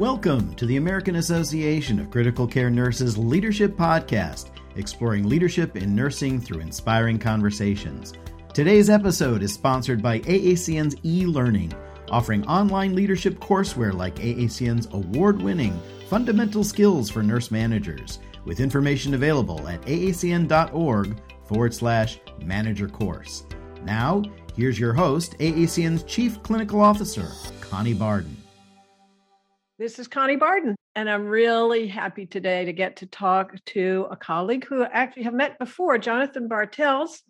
Welcome to the American Association of Critical Care Nurses Leadership Podcast, exploring leadership in nursing through inspiring conversations. Today's episode is sponsored by AACN's e Learning, offering online leadership courseware like AACN's award winning Fundamental Skills for Nurse Managers, with information available at aacn.org forward slash manager course. Now, here's your host, AACN's Chief Clinical Officer, Connie Barden. This is Connie Barden, and I'm really happy today to get to talk to a colleague who I actually have met before, Jonathan Bartels.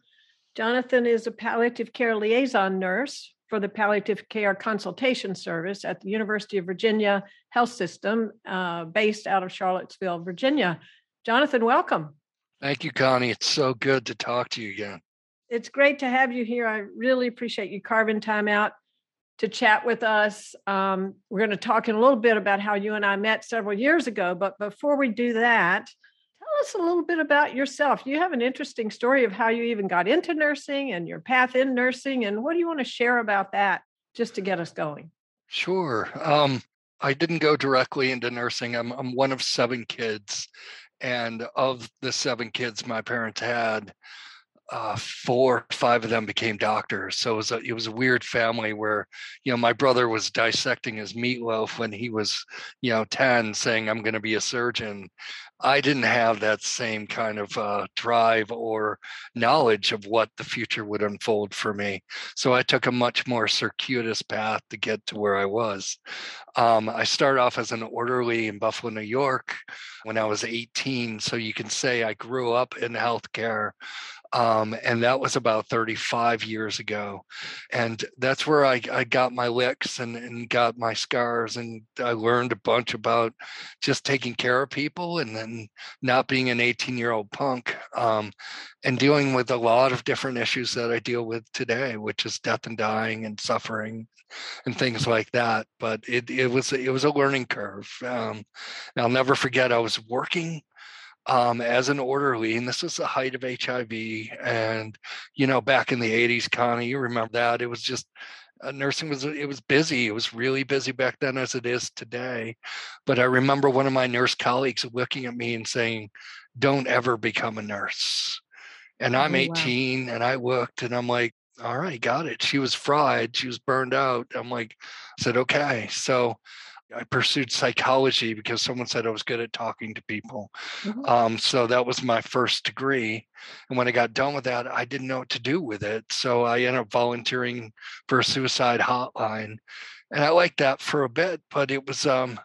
Jonathan is a palliative care liaison nurse for the Palliative Care Consultation Service at the University of Virginia Health System, uh, based out of Charlottesville, Virginia. Jonathan, welcome. Thank you, Connie. It's so good to talk to you again. It's great to have you here. I really appreciate you carving time out to chat with us. Um, we're going to talk in a little bit about how you and I met several years ago. But before we do that, tell us a little bit about yourself. You have an interesting story of how you even got into nursing and your path in nursing. And what do you want to share about that just to get us going? Sure. Um, I didn't go directly into nursing. I'm, I'm one of seven kids. And of the seven kids my parents had, uh, four, five of them became doctors. So it was a it was a weird family where, you know, my brother was dissecting his meatloaf when he was, you know, ten, saying I'm going to be a surgeon. I didn't have that same kind of uh, drive or knowledge of what the future would unfold for me. So I took a much more circuitous path to get to where I was. Um, I started off as an orderly in Buffalo, New York when I was 18. So you can say I grew up in healthcare. Um, and that was about 35 years ago. And that's where I, I got my licks and, and got my scars. And I learned a bunch about just taking care of people and then not being an 18 year old punk um, and dealing with a lot of different issues that I deal with today, which is death and dying and suffering and things like that. But it, it was it was a learning curve. Um, I'll never forget. I was working um, as an orderly, and this was the height of HIV. And you know, back in the '80s, Connie, you remember that it was just uh, nursing was it was busy. It was really busy back then as it is today. But I remember one of my nurse colleagues looking at me and saying, "Don't ever become a nurse." And I'm oh, 18, wow. and I looked, and I'm like, "All right, got it." She was fried. She was burned out. I'm like, I said, "Okay." So I pursued psychology because someone said I was good at talking to people. Mm-hmm. Um, so that was my first degree. And when I got done with that, I didn't know what to do with it. So I ended up volunteering for a suicide hotline. And I liked that for a bit, but it was um,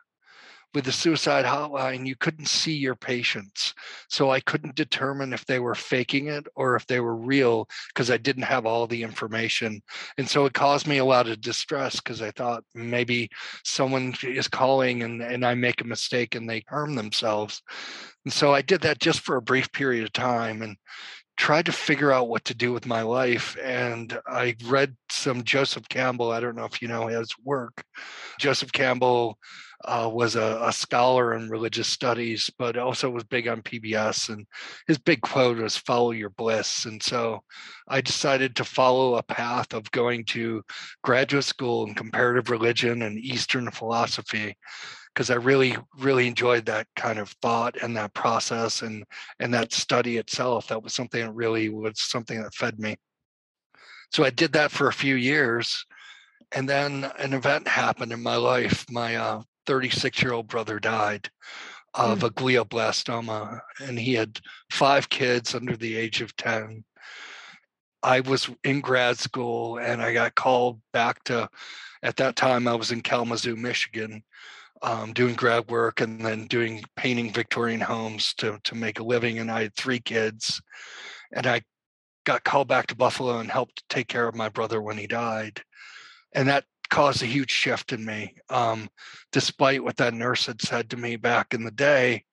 with the suicide hotline, you couldn't see your patients. So I couldn't determine if they were faking it or if they were real because I didn't have all the information. And so it caused me a lot of distress because I thought maybe someone is calling and, and I make a mistake and they harm themselves. And so I did that just for a brief period of time and tried to figure out what to do with my life. And I read some Joseph Campbell. I don't know if you know his work. Joseph Campbell uh, was a, a, scholar in religious studies, but also was big on PBS. And his big quote was "Follow your bliss." And so, I decided to follow a path of going to graduate school in comparative religion and Eastern philosophy, because I really, really enjoyed that kind of thought and that process and and that study itself. That was something that really was something that fed me. So I did that for a few years and then an event happened in my life. My uh, 36 year old brother died of mm. a glioblastoma, and he had five kids under the age of 10. I was in grad school and I got called back to, at that time, I was in Kalamazoo, Michigan, um, doing grad work and then doing painting Victorian homes to, to make a living. And I had three kids. And I got called back to Buffalo and helped take care of my brother when he died. And that caused a huge shift in me. Um, despite what that nurse had said to me back in the day,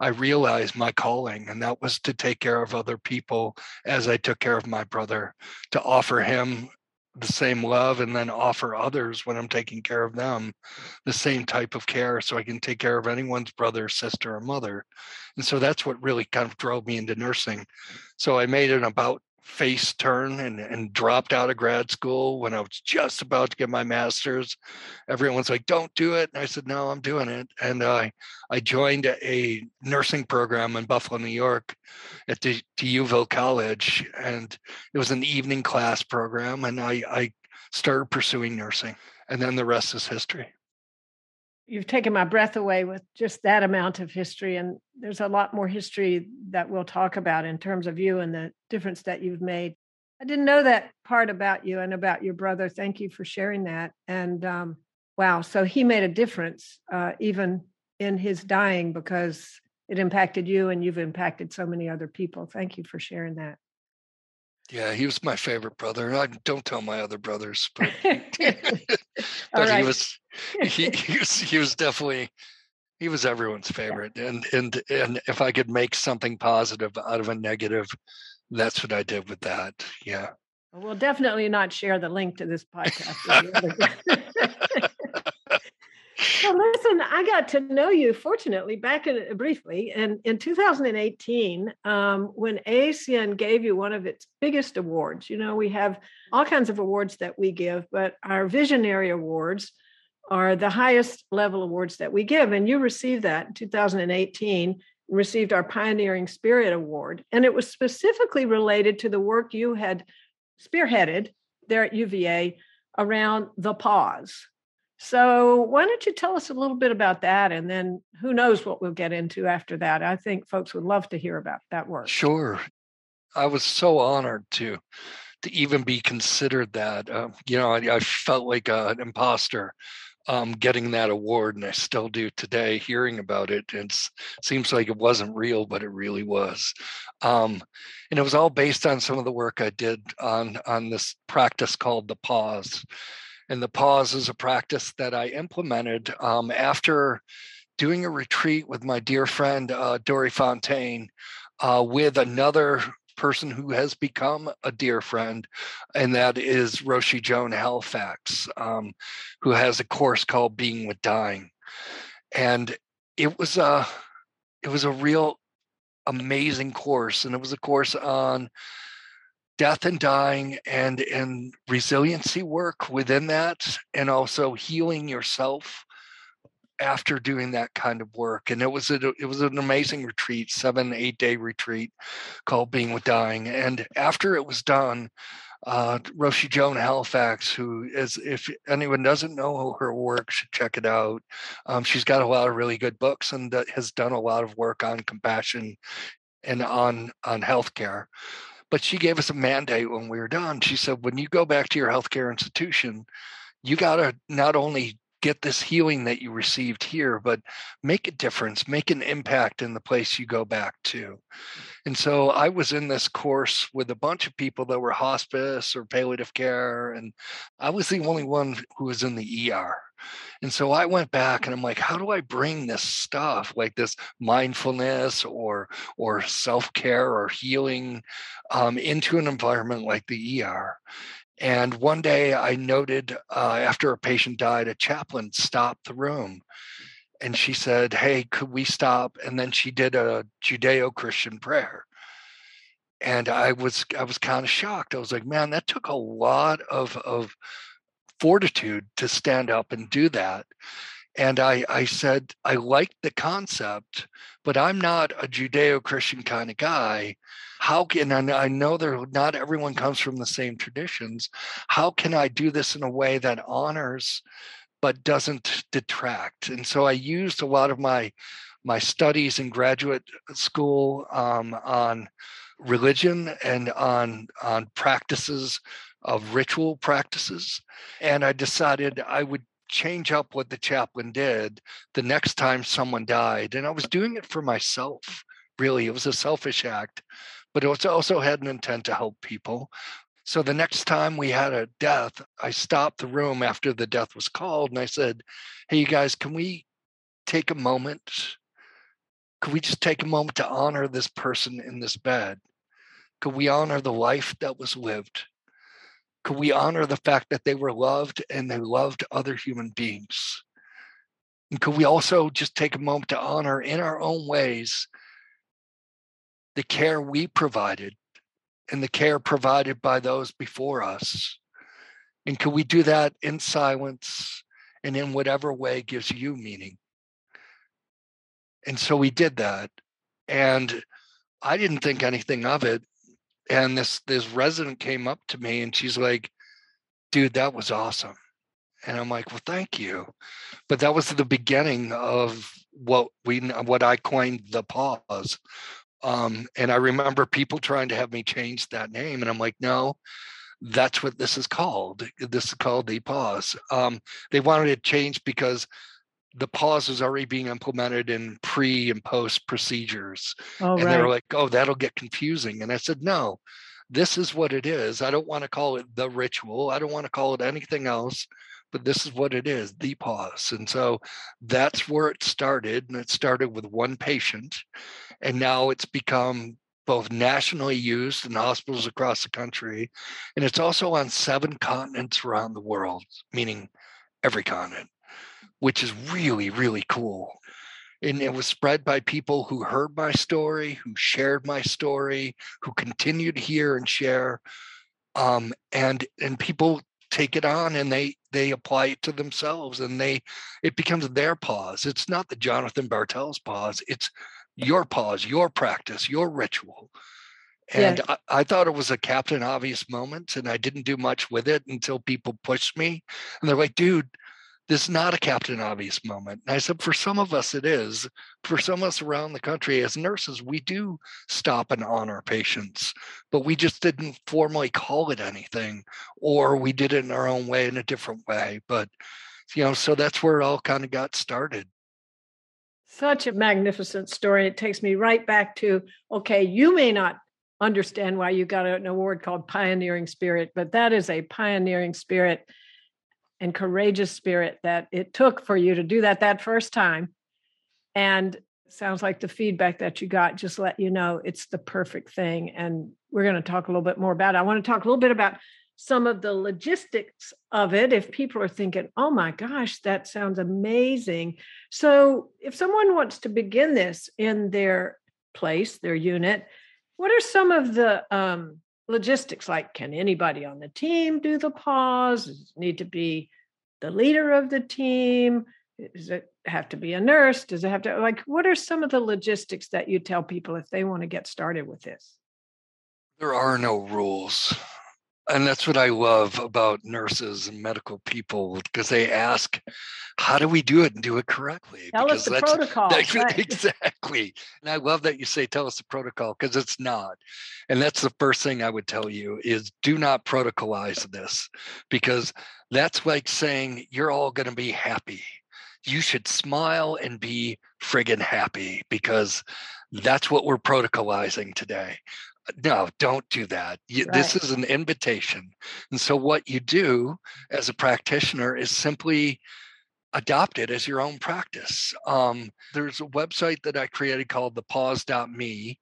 I realized my calling, and that was to take care of other people as I took care of my brother, to offer him the same love and then offer others when I'm taking care of them the same type of care so I can take care of anyone's brother, sister, or mother. And so that's what really kind of drove me into nursing. So I made an about face turn and, and dropped out of grad school when I was just about to get my master's. Everyone's like, don't do it. And I said, no, I'm doing it. And I, I joined a nursing program in Buffalo, New York at the, D'Youville College. And it was an evening class program. And I, I started pursuing nursing. And then the rest is history you've taken my breath away with just that amount of history and there's a lot more history that we'll talk about in terms of you and the difference that you've made. I didn't know that part about you and about your brother. Thank you for sharing that and um, wow so he made a difference uh, even in his dying because it impacted you and you've impacted so many other people. Thank you for sharing that yeah, he was my favorite brother. I don't tell my other brothers, but, but right. he was he, he was he was definitely he was everyone's favorite. Yeah. And and and if I could make something positive out of a negative, that's what I did with that. Yeah. We'll definitely not share the link to this podcast. Well, listen, I got to know you, fortunately, back in briefly. And in 2018, um, when AACN gave you one of its biggest awards, you know, we have all kinds of awards that we give, but our visionary awards are the highest level awards that we give. And you received that in 2018 received our Pioneering Spirit Award. And it was specifically related to the work you had spearheaded there at UVA around the pause. So, why don't you tell us a little bit about that? And then who knows what we'll get into after that? I think folks would love to hear about that work. Sure. I was so honored to to even be considered that. Uh, you know, I, I felt like a, an imposter um, getting that award, and I still do today. Hearing about it, it seems like it wasn't real, but it really was. Um, and it was all based on some of the work I did on on this practice called the pause and the pause is a practice that I implemented um, after doing a retreat with my dear friend uh, Dorrie Fontaine uh, with another person who has become a dear friend, and that is Roshi Joan Halifax, um, who has a course called Being with Dying. And it was a it was a real amazing course, and it was a course on death and dying and and resiliency work within that and also healing yourself after doing that kind of work and it was a, it was an amazing retreat seven eight day retreat called being with dying and after it was done uh, Roshi Joan Halifax, who is, if anyone doesn't know her work, should check it out. Um, she's got a lot of really good books and has done a lot of work on compassion and on on healthcare. But she gave us a mandate when we were done. She said, when you go back to your healthcare institution, you got to not only get this healing that you received here, but make a difference, make an impact in the place you go back to. And so I was in this course with a bunch of people that were hospice or palliative care, and I was the only one who was in the ER. And so I went back and I'm like, how do I bring this stuff like this mindfulness or or self-care or healing um, into an environment like the ER? And one day I noted uh, after a patient died, a chaplain stopped the room and she said, Hey, could we stop? And then she did a Judeo Christian prayer. And I was I was kind of shocked. I was like, man, that took a lot of of fortitude to stand up and do that. And I, I said, I like the concept, but I'm not a Judeo Christian kind of guy. How can I know there not everyone comes from the same traditions? How can I do this in a way that honors but doesn't detract? And so I used a lot of my my studies in graduate school um, on religion and on on practices of ritual practices. And I decided I would change up what the chaplain did the next time someone died. And I was doing it for myself, really. It was a selfish act, but it also had an intent to help people. So the next time we had a death, I stopped the room after the death was called and I said, Hey, you guys, can we take a moment? Could we just take a moment to honor this person in this bed? Could we honor the life that was lived? Could we honor the fact that they were loved and they loved other human beings? And could we also just take a moment to honor in our own ways the care we provided and the care provided by those before us? And could we do that in silence and in whatever way gives you meaning? And so we did that. And I didn't think anything of it. And this this resident came up to me and she's like, dude, that was awesome. And I'm like, well, thank you. But that was the beginning of what we what I coined the pause. Um, and I remember people trying to have me change that name, and I'm like, no, that's what this is called. This is called the pause. Um, they wanted it changed because the pause was already being implemented in pre and post procedures. Oh, and right. they were like, oh, that'll get confusing. And I said, no, this is what it is. I don't want to call it the ritual. I don't want to call it anything else, but this is what it is the pause. And so that's where it started. And it started with one patient. And now it's become both nationally used in hospitals across the country. And it's also on seven continents around the world, meaning every continent which is really, really cool. And it was spread by people who heard my story, who shared my story, who continue to hear and share. Um, and and people take it on and they they apply it to themselves and they it becomes their pause. It's not the Jonathan Bartels pause, it's your pause, your practice, your ritual. And Yes. I, I thought it was a Captain Obvious moment, and I didn't do much with it until people pushed me. And they're like, dude, this is not a Captain Obvious moment. And I said, for some of us, it is. For some of us around the country, as nurses, we do stop and honor patients, but we just didn't formally call it anything, or we did it in our own way in a different way. But, you know, so that's where it all kind of got started. Such a magnificent story. It takes me right back to okay, you may not understand why you got an award called Pioneering Spirit, but that is a pioneering spirit and courageous spirit that it took for you to do that that first time. And sounds like the feedback that you got just let you know it's the perfect thing. And we're going to talk a little bit more about it. I want to talk a little bit about some of the logistics of it if people are thinking, oh my gosh, that sounds amazing. So, if someone wants to begin this in their place, their unit, what are some of the um, logistics? Like, can anybody on the team do the pause? Does it need to be the leader of the team? Does it have to be a nurse? Does it have to, like, what are some of the logistics that you tell people if they want to get started with this? There are no rules. And that's what I love about nurses and medical people because they ask, how do we do it and do it correctly? Tell because us the protocol. That's right. exactly. And I love that you say tell us the protocol because it's not. And that's the first thing I would tell you is do not protocolize this because that's like saying you're all going to be happy. You should smile and be friggin' happy because that's what we're protocolizing today. No, don't do that. You, This is an invitation. And so, what you do as a practitioner is simply adopt it as your own practice. Um, there's a website that I created called thepause.me.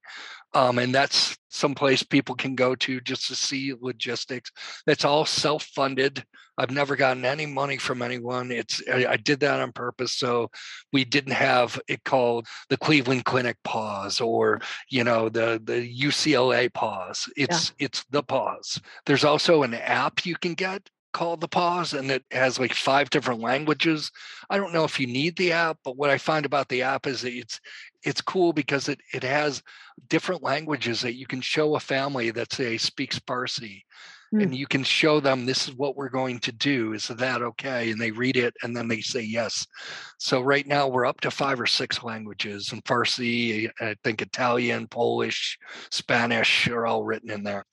Um, and that's someplace people can go to just to see logistics. That's all self-funded. I've never gotten any money from anyone. It's I, I did that on purpose, so we didn't have it called the Cleveland Clinic pause or you know the the UCLA pause. It's it's the pause. There's also an app you can get called the pause and it has like five different languages. I don't know if you need the app but what i find about the app is that it's it's cool because it it has different languages that you can show a family that say speaks farsi Mm. and you can show them this is what we're going to do. Is that okay? And they read it and then they say yes. So right now we're up to five or six languages and farsi i think italian polish spanish are all written in there.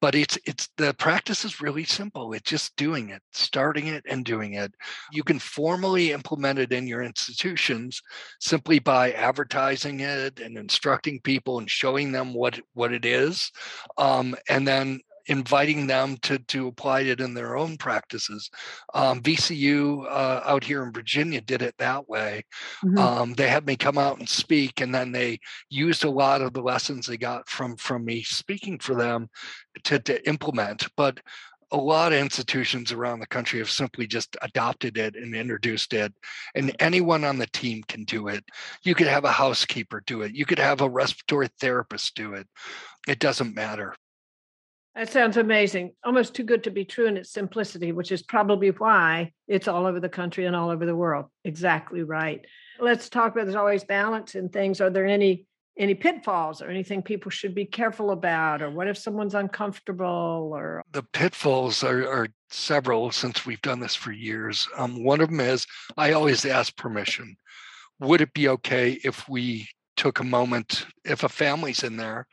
But it's it's the practice is really simple. It's just doing it starting it and doing it. You can formally implement it in your institutions simply by advertising it and instructing people and showing them what what it is um, and then inviting them to to apply it in their own practices. Um, vcu uh, out here in virginia did it that way. Mhm. um, they had me come out and speak and then they used a lot of the lessons they got from from me speaking for them to, to implement. But a lot of institutions around the country have simply just adopted it and introduced it and anyone on the team can do it. You could have a housekeeper do it. You could have a respiratory therapist do it. It doesn't matter That sounds amazing. Almost too good to be true in its simplicity, which is probably why it's all over the country and all over the world. Exactly right. Let's talk about there's always balance in things. Are there any any pitfalls or anything people should be careful about or what if someone's uncomfortable or the pitfalls are, are several since we've done this for years um, one of them is i always ask permission would it be okay if we took a moment if a family's in there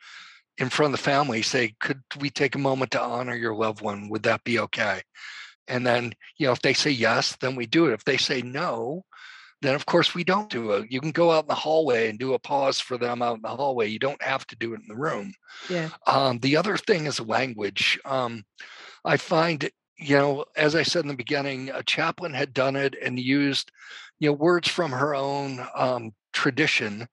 in front of the family say could we take a moment to honor your loved one would that be okay and then you know if they say yes then we do it if they say no then of course we don't do it. You can go out in the hallway and do a pause for them out in the hallway. You don't have to do it in the room. Yeah. Um, the other thing is language. Um, I find, you know, as I said in the beginning, a chaplain had done it and used, you know, words from her own um, tradition,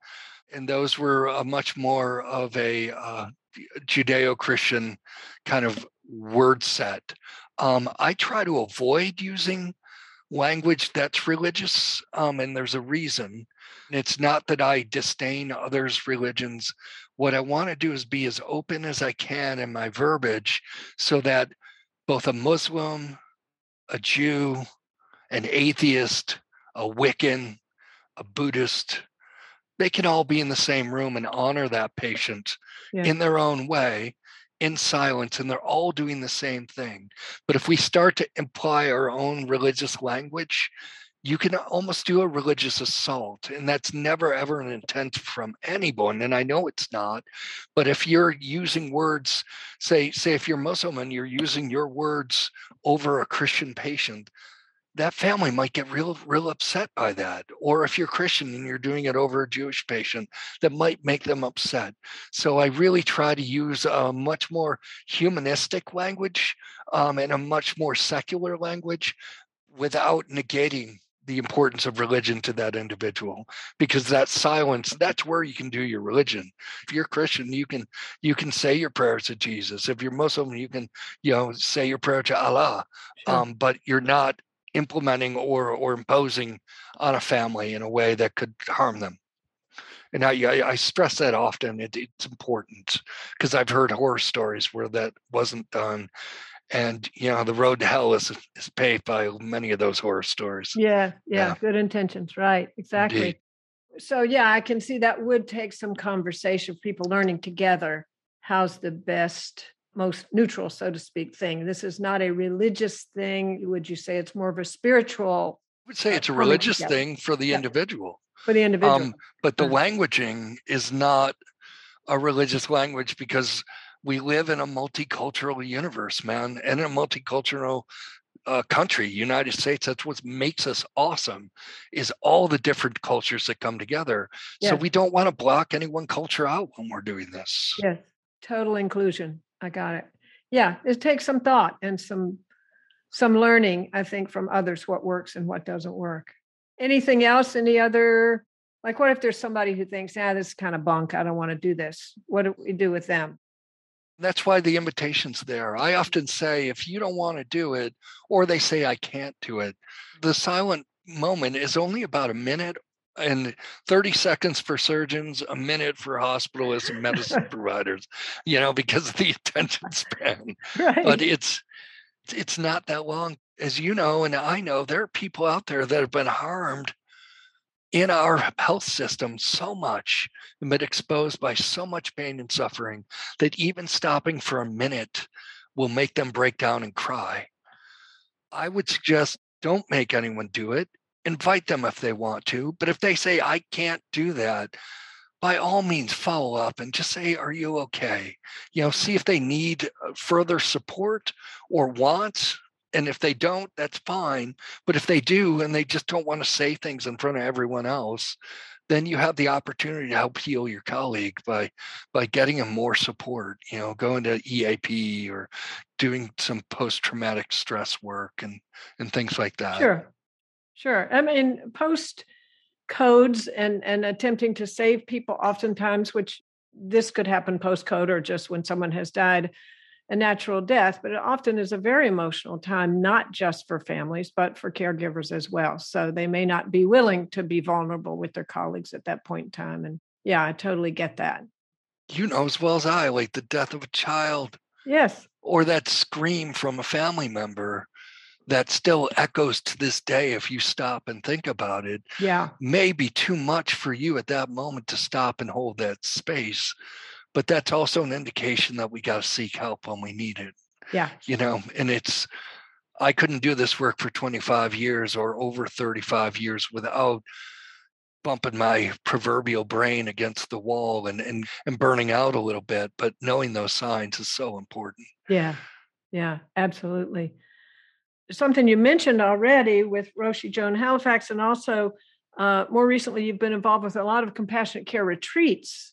and those were a much more of a uh, Judeo-Christian kind of word set. Um, I try to avoid using language that's religious, um, and there's a reason. It's not that I disdain others' religions. What I want to do is be as open as I can in my verbiage so that both a Muslim, a Jew, an atheist, a Wiccan, a Buddhist, they can all be in the same room and honor that patient yeah. in their own way in silence and they're all doing the same thing. But if we start to imply our own religious language, you can almost do a religious assault and that's never ever an intent from anyone and i know it's not but if you're using words say say if you're muslim and you're using your words over a christian patient that family might get real real upset by that or if you're christian and you're doing it over a jewish patient that might make them upset. So i really try to use a much more humanistic language um, and a much more secular language without negating the importance of religion to that individual because that silence that's where you can do your religion. If you're christian you can you can say your prayers to jesus. If you're muslim you can you know say your prayer to allah sure. um, but you're not implementing or or imposing on a family in a way that could harm them. And I, I, I stress that often. It, it's important because I've heard horror stories where that wasn't done, and you know the road to hell is is paved by many of those horror stories. Yeah, yeah, yeah. good intentions, right? Exactly. Indeed. So yeah, I can see that would take some conversation, people learning together. How's the best most neutral, so to speak, thing. This is not a religious thing. Would you say it's more of a spiritual? I would say it's a religious thing for the yeah. individual. For the individual. Um, but the languaging is not a religious language because we live in a multicultural universe, man, and in a multicultural uh, country, United States. That's what makes us awesome, is all the different cultures that come together. So we don't want to block any one culture out when we're doing this. Yes, total inclusion. I got it. Yeah, it takes some thought and some some learning, I think, from others what works and what doesn't work. Anything else? Any other like what if there's somebody who thinks, ah, this is kind of bunk, I don't want to do this. What do we do with them? That's why the invitation's there. I often say if you don't want to do it, or they say I can't do it, the silent moment is only about a minute and 30 seconds for surgeons, a minute for hospitalists and medicine providers, you know, because of the attention span. Right. But it's it's not that long. As you know, and I know, there are people out there that have been harmed in our health system so much and been exposed by so much pain and suffering that even stopping for a minute will make them break down and cry. I would suggest don't make anyone do it invite them if they want to. But if they say, I can't do that, by all means follow up and just say, Are you okay? You know, see if they need uh, further support or wants. And if they don't, that's fine. But if they do and they just don't want to say things in front of everyone else, then you have the opportunity to help heal your colleague by by getting them more support you know going to eap or doing some post-traumatic stress work and and things like that sure Sure. I mean, post codes and and attempting to save people oftentimes, which this could happen post code or just when someone has died a natural death, but it often is a very emotional time, not just for families, but for caregivers as well. So they may not be willing to be vulnerable with their colleagues at that point in time. And yeah, I totally get that. You know as well as I, like the death of a child. Yes or that scream from a family member that still echoes to this day if you stop and think about it yeah. may be too much for you at that moment to stop and hold that space but that's also an indication that we got to seek help when we need it yeah. you know and it's i couldn't do this work for 25 years or over 35 years without bumping my proverbial brain against the wall and, and and burning out a little bit but knowing those signs is so important. Yeah. Yeah absolutely something you mentioned already with roshi joan halifax and also uh, more recently you've been involved with a lot of compassionate care retreats.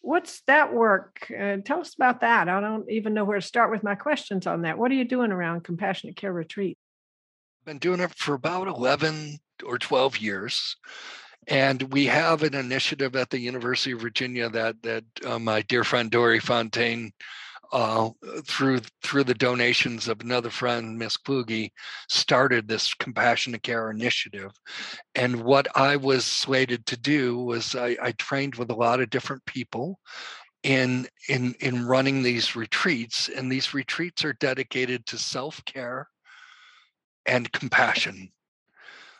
What's that work? Uh, tell us about that. I don't even know where to start with my questions on that. What are you doing around compassionate care retreat? I've been doing it for about 11 or 12 years and we have an initiative at the University of Virginia that that uh, my dear friend Dorrie Fontaine, uh, through through the donations of another friend, Miss Kluge, started this compassionate care initiative. And what I was slated to do was I, I trained with a lot of different people in in in running these retreats, and these retreats are dedicated to self care and compassion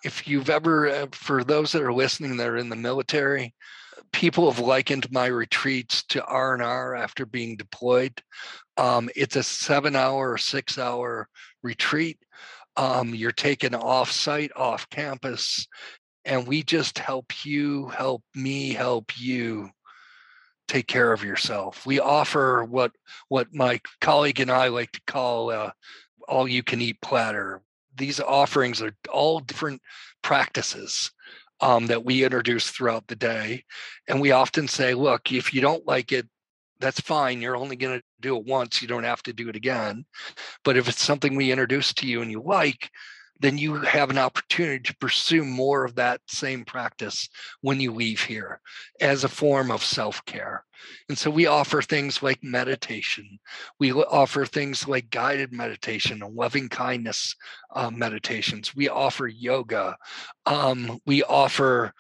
if you've ever, uh, for those that are listening that are in the military, people have likened my retreats to R&R after being deployed. Um, it's a seven hour or six hour retreat. Um, you're taken off site, off campus, and we just help you, help me, help you take care of yourself. We offer what what my colleague and I like to call uh, all you can eat platter these offerings are all different practices um, that we introduce throughout the day. And we often say, look, if you don't like it, that's fine. You're only going to do it once. You don't have to do it again. But if it's something we introduce to you and you like, then you have an opportunity to pursue more of that same practice when you leave here as a form of self care. And so we offer things like meditation. We offer things like guided meditation and loving kindness uh, meditations. We offer yoga. Um, we offer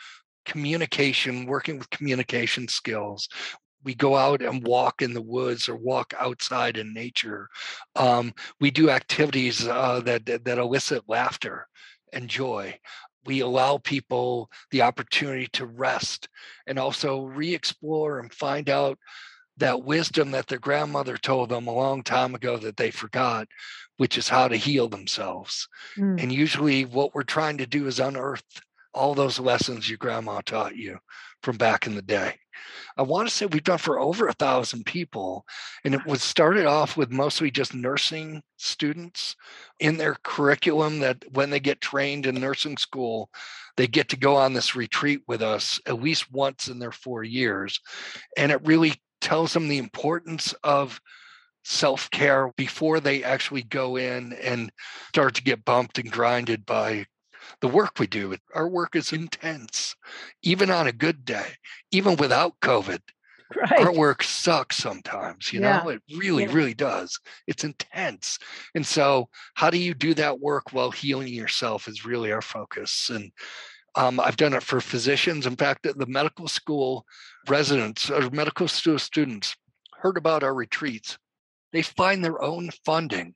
communication, working with communication skills we go out and walk in the woods or walk outside in nature. Um, we do activities uh, that, that, that elicit laughter and joy. We allow people the opportunity to rest and also re-explore and find out that wisdom that their grandmother told them a long time ago that they forgot, which is how to heal themselves. Mm. And usually, what we're trying to do is unearth all those lessons your grandma taught you from back in the day. I want to say we've done for over a thousand people, and it was started off with mostly just nursing students in their curriculum. That when they get trained in nursing school, they get to go on this retreat with us at least once in their four years, and it really tells them the importance of self care before they actually go in and start to get bumped and grinded by the work we do. Our work is intense, even on a good day, even without COVID. Right. Our work sucks sometimes, you yeah. know, it really, yeah. really does. It's intense. And so, how do you do that work while healing yourself is really our focus. And um, I've done it for physicians. In fact, the medical school residents or medical school students heard about our retreats. They find their own funding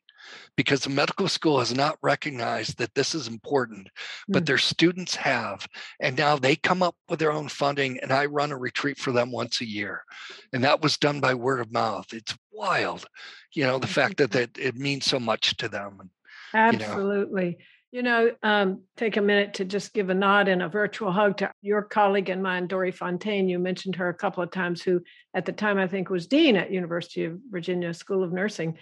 because the medical school has not recognized that this is important, but mm. their students have. And now they come up with their own funding, and I run a retreat for them once a year. And that was done by word of mouth. It's wild, you know, the fact that, that it means so much to them. Absolutely. You know, you know um, take a minute to just give a nod and a virtual hug to your colleague and mine, Dorrie Fontaine. You mentioned her a couple of times, who at the time I think was dean at University of Virginia School of Nursing.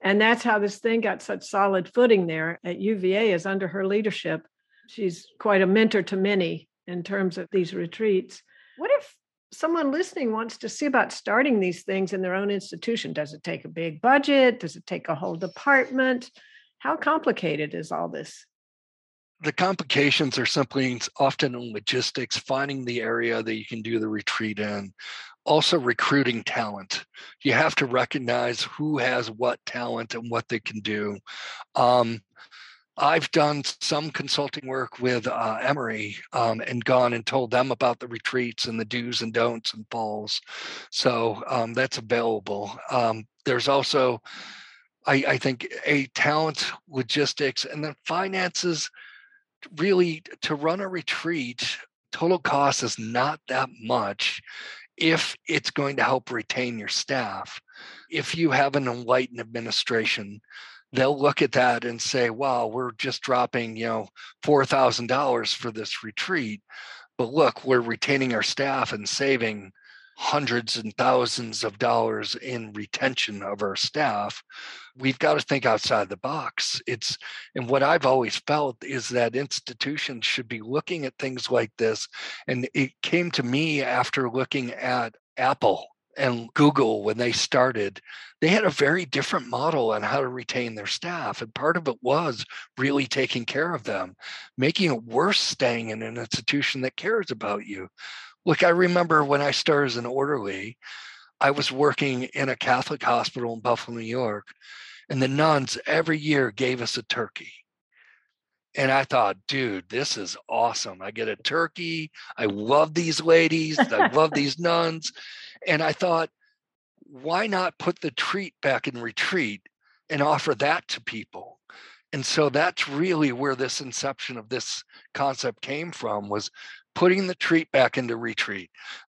And that's how this thing got such solid footing there at UVA is under her leadership. She's quite a mentor to many in terms of these retreats. What if someone listening wants to see about starting these things in their own institution? Does it take a big budget? Does it take a whole department? How complicated is all this? the complications are simply often in logistics, finding the area that you can do the retreat in, also recruiting talent. You have to recognize who has what talent and what they can do. Um, I've done some consulting work with uh, Emory um, and gone and told them about the retreats and the do's and don'ts and falls. So um, that's available. Um, there's also I, I think a talent, logistics, and then finances. Really, to run a retreat, total cost is not that much if it's going to help retain your staff. If you have an enlightened administration, they'll look at that and say, wow, we're just dropping, you know, $4,000 for this retreat. But look, we're retaining our staff and saving hundreds and thousands of dollars in retention of our staff we've got to think outside the box it's and what i've always felt is that institutions should be looking at things like this and it came to me after looking at apple and Google, when they started, they had a very different model on how to retain their staff. And part of it was really taking care of them, making it worse staying in an institution that cares about you. Look, I remember when I started as an orderly, I was working in a Catholic hospital in Buffalo, New York, and the nuns every year gave us a turkey. And I thought, dude, this is awesome. I get a turkey. I love these ladies. I love these nuns. And I thought, why not put the treat back in retreat and offer that to people? And so that's really where this inception of this concept came from was putting the treat back into retreat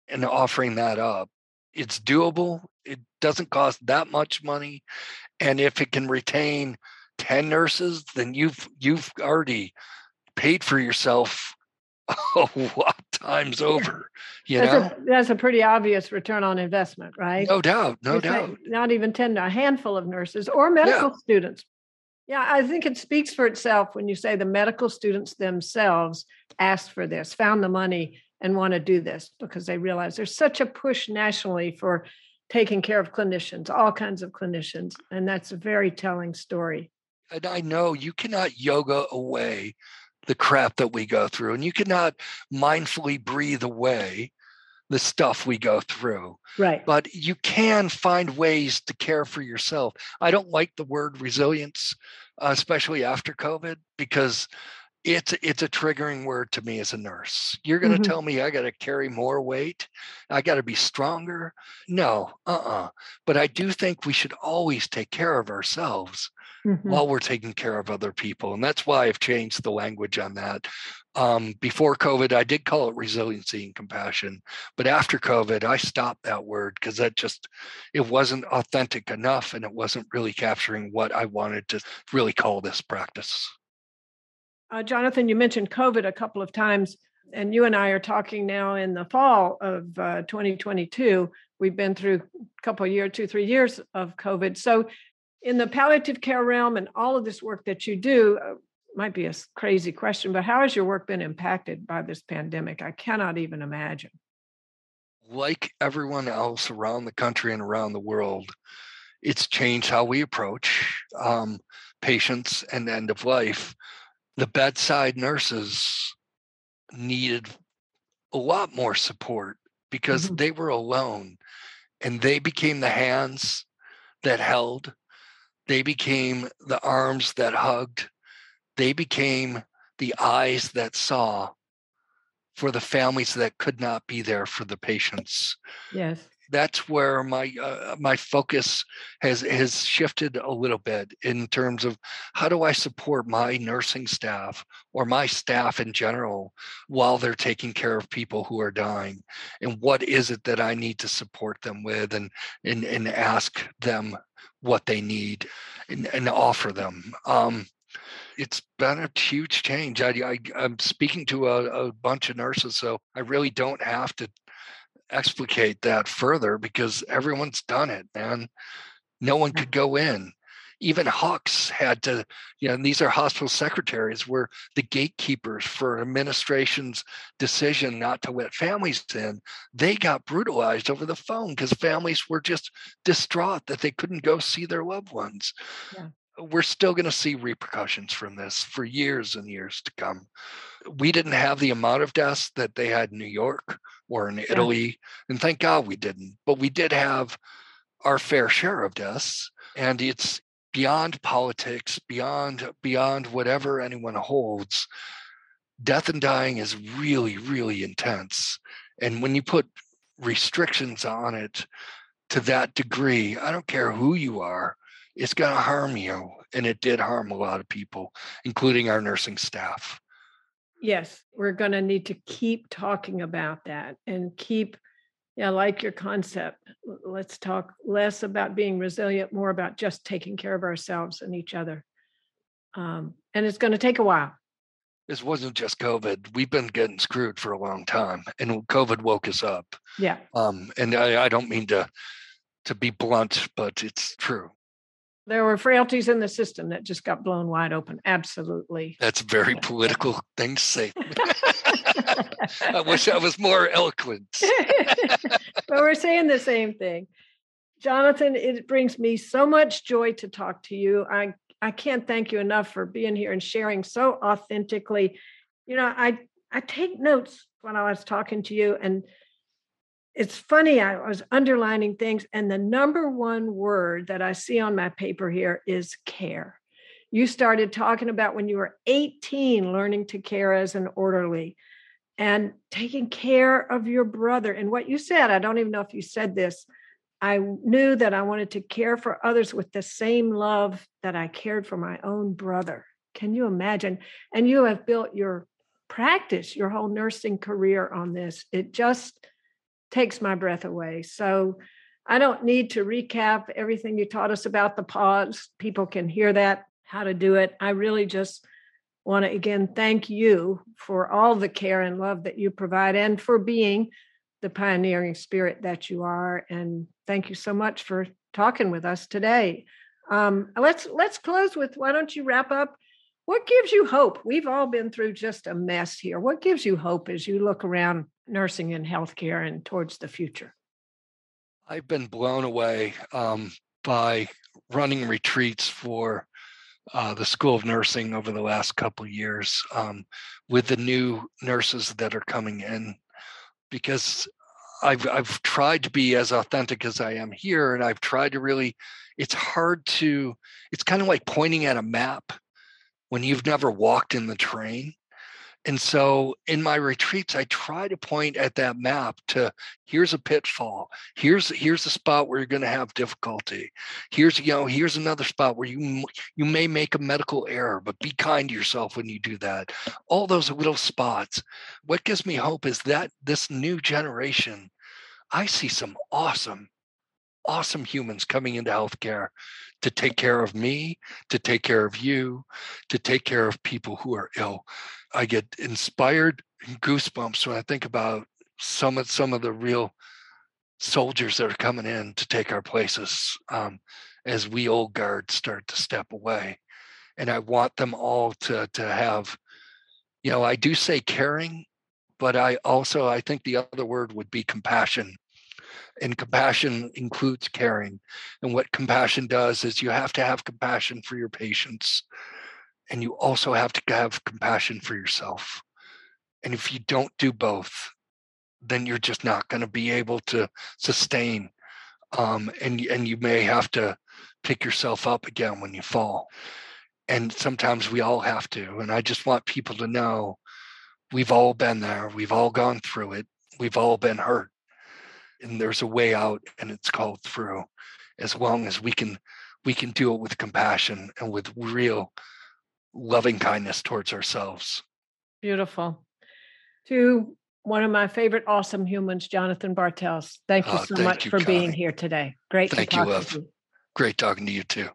and offering that up. It's doable. It doesn't cost that much money. And if it can retain 10 nurses, then you've you've already paid for yourself a lot times over. You that's know, a, that's a pretty obvious return on investment, right? No doubt, no doubt. Not even 10, a handful of nurses or medical yeah. students yeah, I think it speaks for itself when you say the medical students themselves asked for this, found the money, and want to do this because they realize there's such a push nationally for taking care of clinicians, all kinds of clinicians. And that's a very telling story. And I know you cannot yoga away the crap that we go through, and you cannot mindfully breathe away the stuff we go through. Right. But you can find ways to care for yourself. I don't like the word resilience, uh, especially after COVID, because it's it's a triggering word to me as a nurse. You're going to mm-hmm. tell me I got to carry more weight, I got to be stronger. No, uh-uh. But I do think we should always take care of ourselves mm-hmm. while we're taking care of other people, and that's why I've changed the language on that. Um, before COVID, I did call it resiliency and compassion, but after COVID, I stopped that word because that just it wasn't authentic enough, and it wasn't really capturing what I wanted to really call this practice. Uh, Jonathan, you mentioned COVID a couple of times, and you and I are talking now in the fall of uh, 2022. We've been through a couple of years, two, three years of COVID. So, in the palliative care realm and all of this work that you do, uh, might be a crazy question, but how has your work been impacted by this pandemic? I cannot even imagine. Like everyone else around the country and around the world, it's changed how we approach um, patients and end of life. The bedside nurses needed a lot more support because mm-hmm. they were alone and they became the hands that held, they became the arms that hugged, they became the eyes that saw for the families that could not be there for the patients. Yes. That's where my uh, my focus has has shifted a little bit in terms of how do I support my nursing staff or my staff in general while they're taking care of people who are dying, and what is it that I need to support them with, and and and ask them what they need, and, and offer them. Um, it's been a huge change. I, I am speaking to a, a bunch of nurses, so I really don't have to explicate that further because everyone's done it, man. No one could go in. Even HUCs had to, you know, these are hospital secretaries were the gatekeepers for administration's decision not to let families in. They got brutalized over the phone because families were just distraught that they couldn't go see their loved ones. Yeah we're still going to see repercussions from this for years and years to come. We didn't have the amount of deaths that they had in New York or in Italy, and thank God we didn't. But we did have our fair share of deaths, and it's beyond politics, beyond beyond whatever anyone holds. Death and dying is really, really intense, and when you put restrictions on it to that degree, I don't care who you are, it's going to harm you. And it did harm a lot of people, including our nursing staff. Yes, we're going to need to keep talking about that and keep, yeah, like your concept. Let's talk less about being resilient, more about just taking care of ourselves and each other. Um, and it's going to take a while. This wasn't just COVID. We've been getting screwed for a long time, and COVID woke us up. Yeah. Um, and I, I don't mean to to be blunt, but it's true. There were frailties in the system that just got blown wide open. Absolutely. That's a very political thing to say. I wish I was more eloquent. but we're saying the same thing. Jonathan, it brings me so much joy to talk to you. I I can't thank you enough for being here and sharing so authentically. You know, I I take notes when I was talking to you and it's funny i was underlining things and the number one word that i see on my paper here is care you started talking about when you were 18 learning to care as an orderly and taking care of your brother and what you said i don't even know if you said this I knew that I wanted to care for others with the same love that I cared for my own brother. Can you imagine? And you have built your practice, your whole nursing career on this. It just takes my breath away. So I don't need to recap everything you taught us about the pause. People can hear that, how to do it. I really just want to again thank you for all the care and love that you provide and for being the pioneering spirit that you are. And thank you so much for talking with us today. Um, let's let's close with why don't you wrap up? What gives you hope? We've all been through just a mess here. What gives you hope as you look around nursing and healthcare and towards the future? I've been blown away um, by running retreats for uh, the School of Nursing over the last couple years um, with the new nurses that are coming in because I've I've tried to be as authentic as I am here, and I've tried to really. It's hard to. It's kind of like pointing at a map when you've never walked in the terrain. And so in my retreats, I try to point at that map to here's a pitfall. Here's here's a spot where you're going to have difficulty. Here's you know here's another spot where you you may make a medical error, but be kind to yourself when you do that. All those little spots. What gives me hope is that this new generation, I see some awesome, awesome humans coming into healthcare to take care of me, to take care of you, to take care of people who are ill. I get inspired goosebumps when I think about some of some of the real soldiers that are coming in to take our places um, as we old guards start to step away. And I want them all to to have, you know, I do say caring, but I also I think the other word would be compassion. And compassion includes caring. And what compassion does is you have to have compassion for your patients and you also have to have compassion for yourself. And if you don't do both, then you're just not going to be able to sustain. Um, and and you may have to pick yourself up again when you fall. And sometimes we all have to. And I just want people to know we've all been there. We've all gone through it. We've all been hurt. And there's a way out, and it's called through. As long as we can we can do it with compassion and with real loving kindness towards ourselves. Beautiful. To one of my favorite awesome humans, Jonathan Bartels. Thank you oh, so thank much you, for Connie. being here today. Great thank to talk you, love. You. Great talking to you too.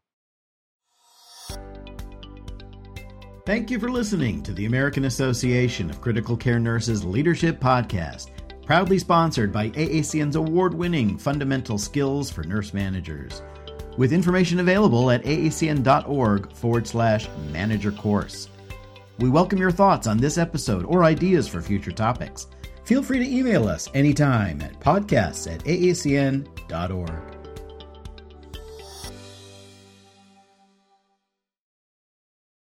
Thank you for listening to the American Association of Critical Care Nurses Leadership Podcast, proudly sponsored by AACN's award winning Fundamental Skills for Nurse Managers with information available at aacn.org forward slash manager course. We welcome your thoughts on this episode or ideas for future topics. Feel free to email us anytime at podcasts at aacn.org.